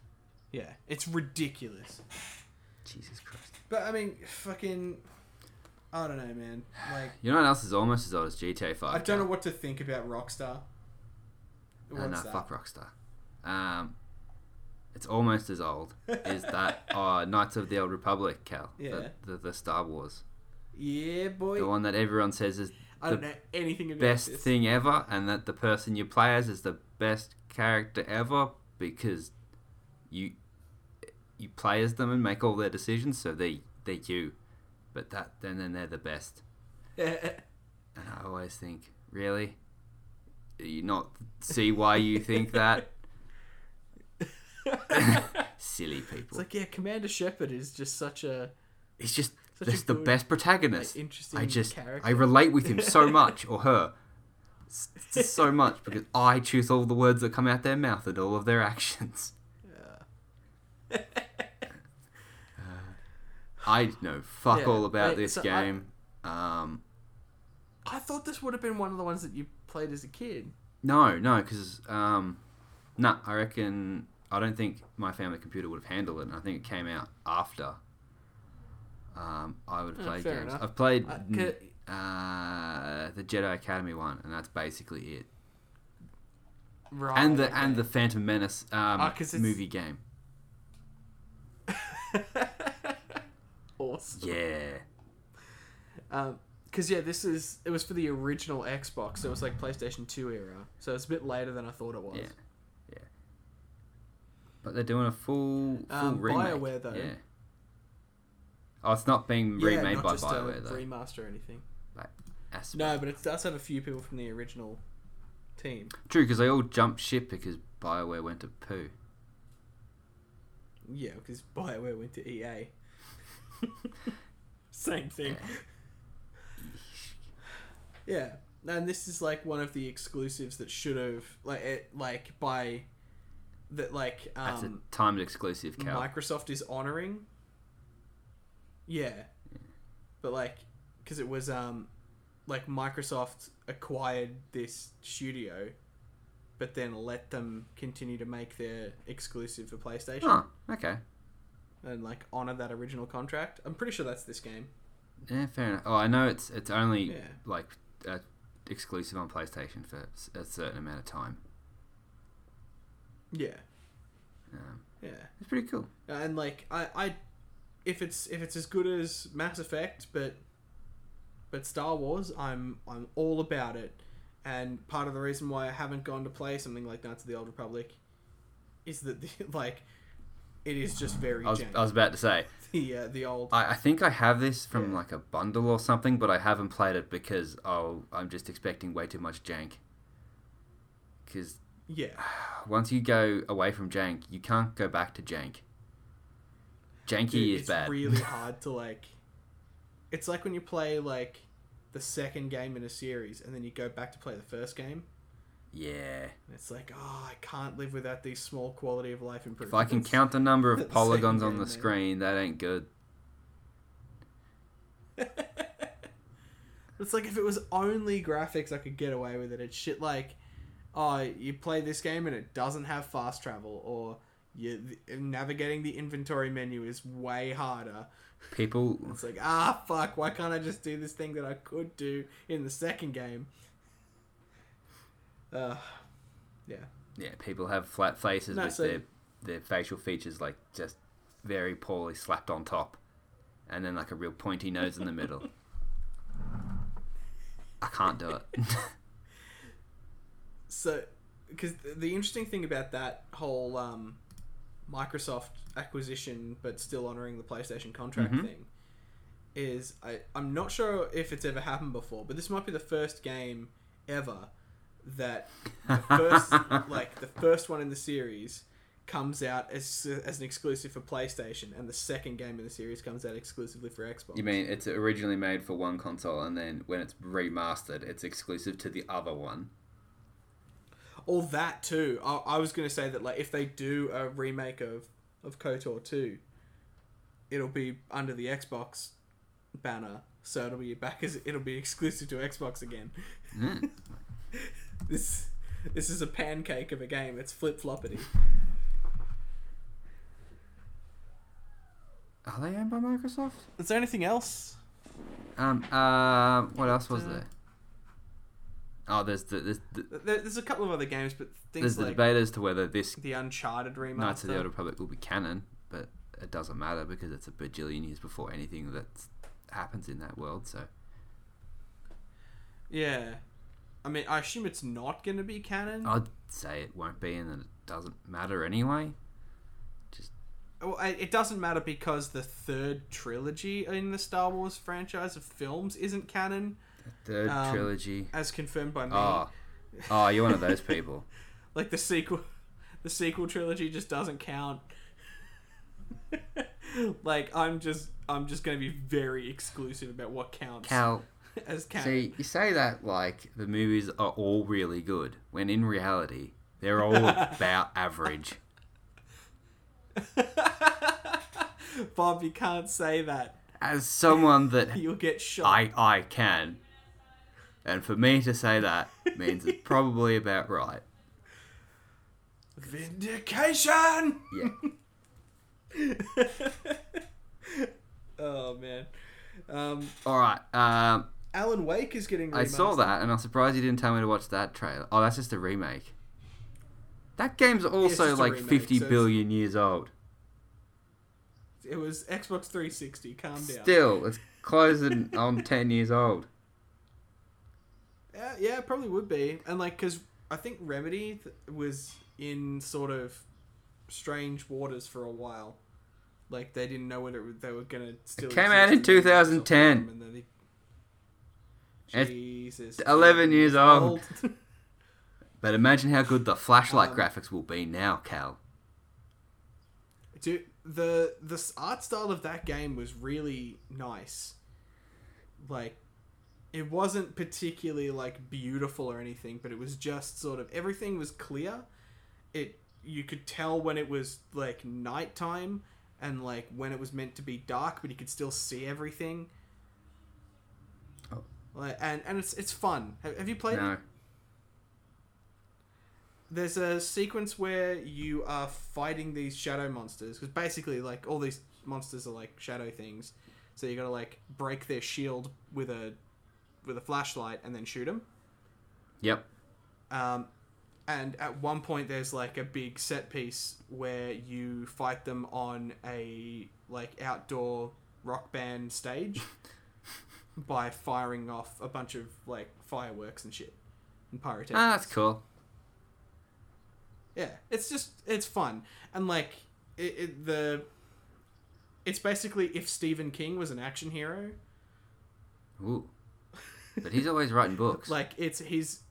Yeah, it's ridiculous. Jesus Christ. But I mean, fucking, I don't know, man. Like, You know what else is almost as old as GTA 5? I don't know what to think about Rockstar. No, no, What's that? fuck Rockstar. Um, it's almost as old. Is that <laughs> uh, Knights of the Old Republic, Cal? Yeah. The, the, the Star Wars. Yeah, boy. The one that everyone says is I don't the know anything about best this. thing ever, and that the person you play as is the best character ever because you you play as them and make all their decisions, so they they're you. But that then then they're the best. <laughs> And I always think, really, you not see why you think that? <laughs> Silly people. It's like yeah, Commander Shepard is just such a He's just such just the good, best protagonist. like, interesting I just character. I relate with him so <laughs> much, or her, so much because I choose all the words that come out their mouth and all of their actions. Yeah. <laughs> I know fuck Yeah, all about I- this so I- game. um, I thought this would have been one of the ones that you played as a kid. no, no, because um, no, I reckon I don't think my family computer would have handled it. and I think it came out after. Um, I would have Oh, played games. enough. I've played n- ca- uh, the Jedi Academy one, and that's basically it. Right. and the okay. and the Phantom Menace um, Ah, movie game. <laughs> awesome. Yeah, Um, because yeah, this is it was for the original Xbox, so it was like PlayStation Two era. So it's a bit later than I thought it was. Yeah. yeah. But they're doing a full full Um, remake. BioWare, though. Yeah. Oh, it's not being Yeah, remade not by just BioWare a though. remaster or anything. As- No, but it does have a few people from the original team. True, because they all jumped ship because BioWare went to poo. Yeah, because Bioware went to EA. <laughs> Same thing. Yeah, and this is like one of the exclusives that should have like it like by that like That's um a timed exclusive, Cal. Microsoft is honoring. Yeah, but like because it was um like Microsoft acquired this studio but then let them continue to make their exclusive for PlayStation Oh, okay. and like honor that original contract. I'm pretty sure that's this game. Yeah, fair enough. Oh, I know it's it's only Yeah. like uh, exclusive on PlayStation for a certain amount of time. Yeah, Um, yeah, it's pretty cool. and like I, I, if it's if it's as good as Mass Effect, but but Star Wars, I'm I'm all about it. And part of the reason why I haven't gone to play something like Knights of the Old Republic is that the, <laughs> like it is just very I was. I was about to say, <laughs> the uh, the old I, I think I have this from Yeah. like a bundle or something, but I haven't played it because oh, I'm just expecting way too much jank. Because yeah <sighs> once you go away from jank, you can't go back to jank. Janky Dude, is it's bad. really <laughs> hard to like. It's like when you play like the second game in a series, and then you go back to play the first game. Yeah. And it's like, oh, I can't live without these small quality of life improvements. If. I can count the number of <laughs> polygons on the man. screen, that ain't good. <laughs> It's like if it was only graphics, I could get away with it. It's shit like, oh, you play this game and it doesn't have fast travel, or you navigating the inventory menu is way harder. People It's like, ah, fuck, why can't I just do this thing that I could do in the second game? Uh, yeah. Yeah, people have flat faces No, with so- their their facial features like just very poorly slapped on top, and then like a real pointy nose in the middle. I can't do it. <laughs> So, because the interesting thing about that whole um, Microsoft acquisition, but still honoring the PlayStation contract Mhm. thing, is I, I'm not sure if it's ever happened before, but this might be the first game ever that the first, <laughs> like the first one in the series, comes out as as an exclusive for PlayStation, and the second game in the series comes out exclusively for Xbox. you mean it's originally made for one console, and then when it's remastered, it's exclusive to the other one? All that too. I, I was gonna say that like if they do a remake of of KOTOR two, it'll be under the Xbox banner, so it'll be back as it'll be exclusive to Xbox again. Mm. <laughs> This this is a pancake of a game. It's flip floppity. Are they owned by Microsoft? Is there anything else? Um. Uh. What else was there? Oh, there's the there's the, There, there's a couple of other games, but there's things the like debate as to whether this the Uncharted remaster. Knights of the Old Republic will be canon, but it doesn't matter because it's a bajillion years before anything that happens in that world. So Yeah, I mean, I assume it's not gonna be canon. I'd say it won't be, and that it doesn't matter anyway. Just Well, it doesn't matter because the third trilogy in the Star Wars franchise of films isn't canon, The Third Um, trilogy. as confirmed by me. Oh, oh, you're one of those people. <laughs> Like the sequel, the sequel trilogy just doesn't count. <laughs> like I'm just, I'm just gonna be very exclusive about what counts Cal, <laughs> as canon. see, you say that like the movies are all really good, when in reality they're all <laughs> about average. <laughs> Bob, you can't say that. As someone that You'll get shot. I I can, and for me to say that means it's probably about right. Vindication. Yeah. oh man. Um, All right. Um, Alan Wake is getting. I saw that, and I'm surprised you didn't tell me to watch that trailer. Oh, that's just a remake. That game's also like remake, fifty so it's- billion years old. It was Xbox 360. Calm down. Still, it's closing on <laughs> ten years old. Yeah, yeah, it probably would be. And like, because I think Remedy th- was in sort of strange waters for a while. Like they didn't know whether they were gonna still. came out in and then Microsoft 2010. bought them, and then they- It's Jesus, 11 years old. <laughs> But imagine how good the flashlight Um, graphics will be now, Cal. Dude, the the art style of that game was really nice. Like, it wasn't particularly like beautiful or anything, but it was just sort of everything was clear. It you could tell when it was like nighttime and like when it was meant to be dark, but you could still see everything. Like, and and it's it's fun. Have, have you played it? There's a sequence where you are fighting these shadow monsters because basically like all these monsters are like shadow things so you gotta like break their shield with a with a flashlight and then shoot them Yep. um, and at one point there's like a big set piece where you fight them on a like outdoor rock band stage <laughs> by firing off a bunch of like fireworks and shit and pyrotechnics Ah, that's cool. yeah, it's just it's fun and like it, it the it's basically if Stephen King was an action hero. Ooh. But he's always writing <laughs> books. Like it's he's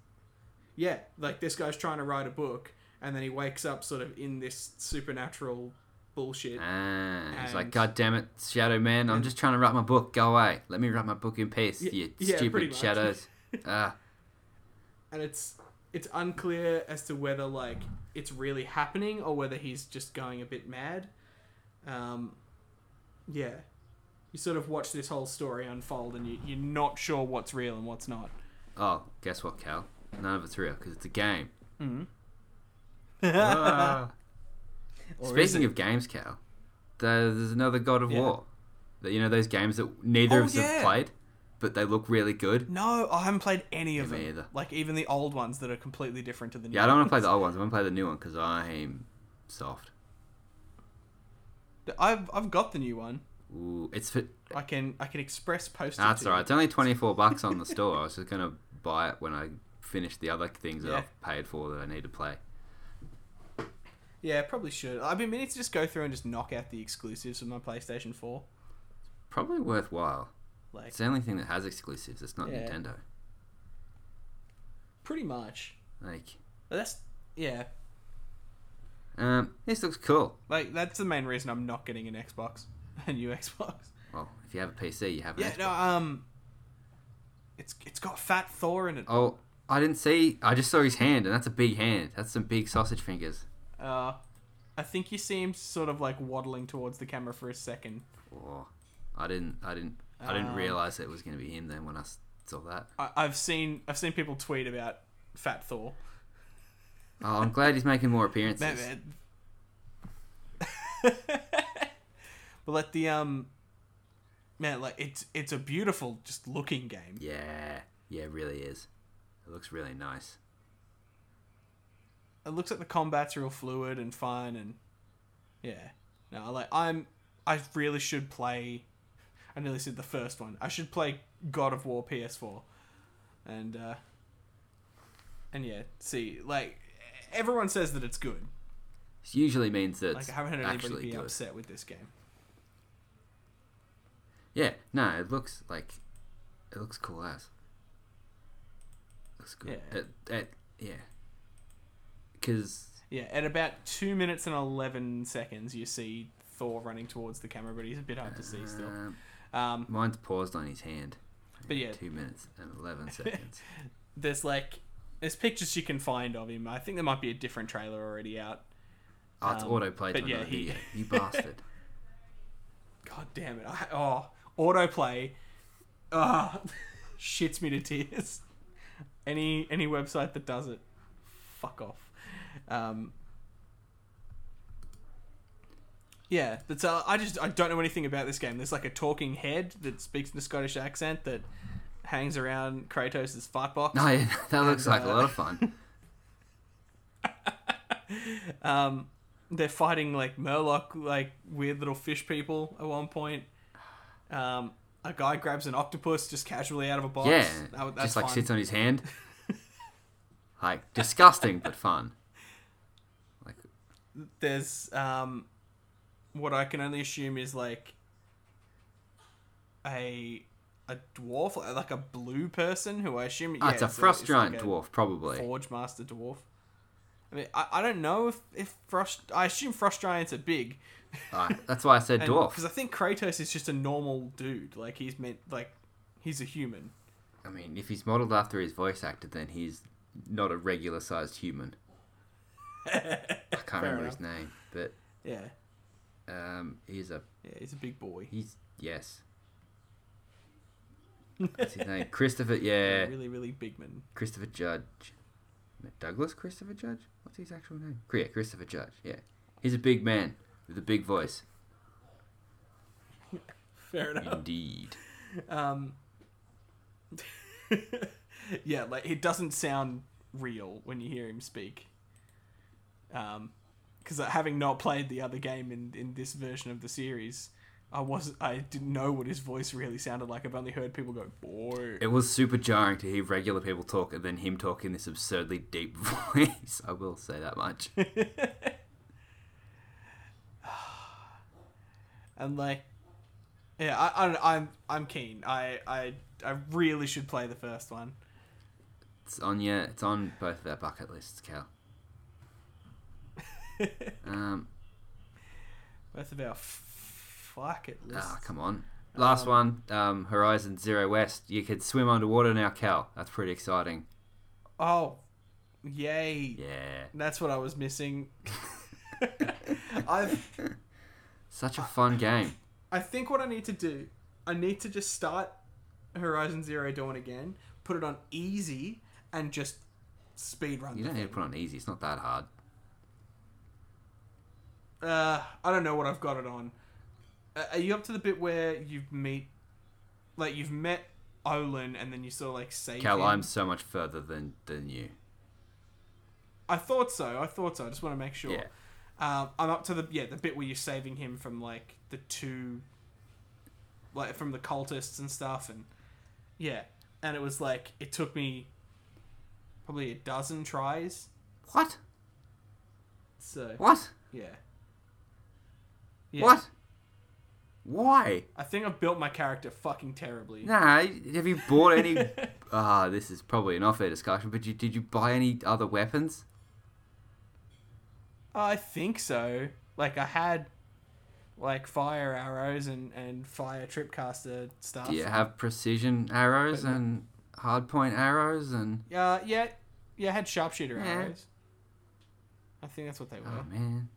yeah, like this guy's trying to write a book and then he wakes up sort of in this supernatural bullshit. Ah, he's like, God damn it, Shadow Man! I'm just trying to write my book. Go away. Let me write my book in peace. Y- you yeah, stupid shadows. <laughs> ah, and it's it's unclear as to whether like it's really happening or whether he's just going a bit mad. Um, yeah, you sort of watch this whole story unfold, and you, you're not sure what's real and what's not. oh, guess what, Cal? None of it's real because it's a game. Mm-hmm. Ah. <laughs> Or Speaking of games, Cal, there's another God of Yeah. War. You know those games that neither Oh, of us yeah. have played, but they look really good. No, I haven't played any of Me them. either. Like even the old ones that are completely different to the new. Yeah, I don't want to play the old ones. I want to play the new one because I'm soft. I've I've got the new one. Ooh, it's for, I can I can express post. it that's alright. It's only <laughs> twenty four bucks on the store. I was just gonna buy it when I finish the other things that. I've paid for that I need to play. Yeah, probably should. I've been meaning to just go through and just knock out the exclusives of my PlayStation Four. Probably worthwhile. Like It's the only thing that has exclusives. It's not Yeah. Nintendo. pretty much. Like, But that's yeah. um, this looks cool. Like that's the main reason I'm not getting an Xbox, <laughs> a new Xbox. Well, if you have a PC, you have an Yeah, Xbox. no, um, it's it's got Fat Thor in it. Oh, I didn't see. I just saw his hand, and that's a big hand. That's some big sausage fingers. Uh, I think you see him sort of like waddling towards the camera for a second. Oh, I didn't. I didn't. I didn't Um, realize it was going to be him then when I saw that. I, I've seen I've seen people tweet about Fat Thor. Oh, I'm glad he's making more appearances. <laughs> But like the um, man, like it's it's a beautiful just looking game. Yeah, yeah, it really is. It looks really nice. It looks like the combat's real fluid and fun and yeah. No, like I'm I really should play. I nearly said the first one. I should play God of War PS4, and uh, and yeah, see like everyone says that it's good. It usually means that Like I haven't heard anybody actually be good. upset with this game. Yeah, no, it looks like it looks cool as. Looks good. Yeah. It, it, yeah. Because Yeah, at about two minutes and eleven seconds, you see Thor running towards the camera, but he's a bit hard to see still. um, Um, mine's paused on his hand. But yeah. two minutes and eleven seconds. <laughs> there's like there's pictures you can find of him. I think there might be a different trailer already out. Oh, it's Um, autoplayed but yeah, he- <laughs> You bastard. <laughs> God damn it! I, oh, autoplay, ah, shits me to tears. Any any website that does it, fuck off. Um, yeah, that's uh, I just I don't know anything about this game. There's like a talking head that speaks in a Scottish accent that hangs around Kratos' fight box. No, yeah, <laughs> that looks And, like a uh, lot of fun. <laughs> Um, they're fighting like Murloc, like weird little fish people at one point. Um, a guy grabs an octopus just casually out of a box. yeah, That- that's just like fun. sits on his hand. <laughs> like disgusting but fun. There's um, what I can only assume is like a a dwarf, like a blue person who I assume. oh, yeah, it's a frost giant like dwarf, probably. Forge master dwarf. I mean, I, I don't know if, if frost. I assume frost giants are big. Ah, that's why I said <laughs> dwarf. Because I think Kratos is just a normal dude. Like he's meant like he's a human. I mean, if he's modeled after his voice actor, then he's not a regular sized human. <laughs> I can't remember his name, but Yeah, um, he's a yeah, he's a big boy. he's yes. That's his name, Christopher. <laughs> Yeah, really, really big man. Christopher Judge. Douglas Christopher Judge. What's his actual name? Yeah, Christopher Judge. Yeah, he's a big man with a big voice. <laughs> Fair enough. Indeed. Um, yeah, like it doesn't sound real when you hear him speak. Um, because having not played the other game in in this version of the series, I was I didn't know what his voice really sounded like. I've only heard people go boy. It was super jarring to hear regular people talk and then him talk in this absurdly deep <laughs> voice. I will say that much. <laughs> and like, yeah, I, I don't, I'm I'm keen. I I I really should play the first one. It's on yeah, it's on both of our bucket lists, Cal. <laughs> Um, Both of our f- fuck it lists. ah, come on. Last Um, one, um, Horizon Zero West. You could swim underwater now, Cal. That's pretty exciting. Oh, yay! Yeah. That's what I was missing. <laughs> <laughs> I've Such a fun game. I think what I need to do, I need to just start Horizon Zero Dawn again, put it on easy, and just speed run. You don't need to thing. put on easy. It's not that hard. Uh, I don't know what I've got it on. Uh, are you up to the bit where you meet, like you've met Olin, and then you sort of like save Cal, him? I'm so much further than than you. I thought so. I thought so. I just want to make sure. Yeah. Um, I'm up to the yeah the bit where you're saving him from like the two, like from the cultists and stuff, and yeah, and it was like it took me probably a dozen tries. What? So What? yeah. Yeah. What? Why? I think I've built my character fucking terribly. Nah, have you bought any? <laughs> Ah, this is probably an off-air discussion. But you, did you buy any other weapons? I think so. Like I had like fire arrows and and fire tripcaster stuff. Do you have precision arrows But and hardpoint arrows and? Uh, yeah, yeah. I had sharpshooter Yeah. arrows. I think that's what they were. Oh man,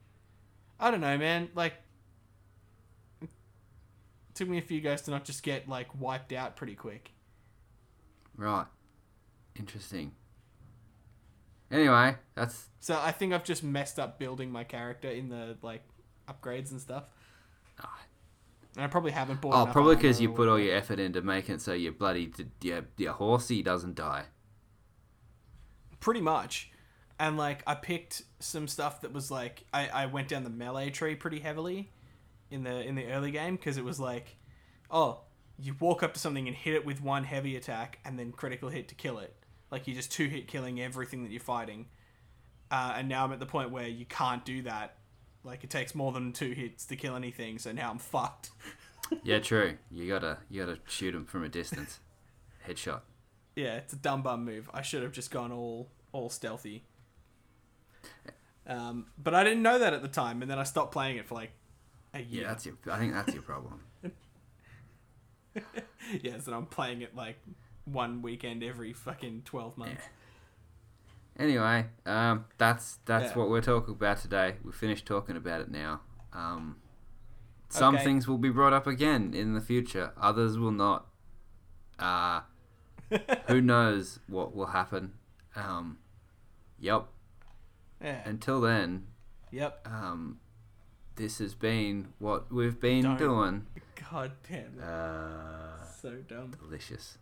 I don't know, man. Like, took me a few goes to not just get like wiped out pretty quick. right, interesting. Anyway, that's So I think I've just messed up building my character in the like upgrades and stuff. Ah. And I probably haven't bought. oh probably because you put all your effort into making it so your bloody your your horsey doesn't die. pretty much and like i picked some stuff that was like i, I went down the melee tree pretty heavily in the in the early game because it was like oh you walk up to something and hit it with one heavy attack and then critical hit to kill it like you're just two hit killing everything that you're fighting uh, and now i'm at the point where you can't do that like it takes more than two hits to kill anything so now i'm fucked <laughs> Yeah, true. You gotta you gotta shoot him from a distance. Headshot. yeah it's a dumb bum move i should have just gone all all stealthy um, but i didn't know that at the time and then i stopped playing it for like Yeah, that's your. I think that's your problem. <laughs> yeah so i'm playing it like one weekend every fucking 12 months Anyway, um, that's that's Yeah. what we're talking about today. We're finished talking about it now. Um, some Okay. things will be brought up again in the future. Others will not. Uh, <laughs> who knows what will happen? Um, yep. yeah Until then, yep um, this has been what we've been Don't. doing. god damn it Uh, so dumb delicious.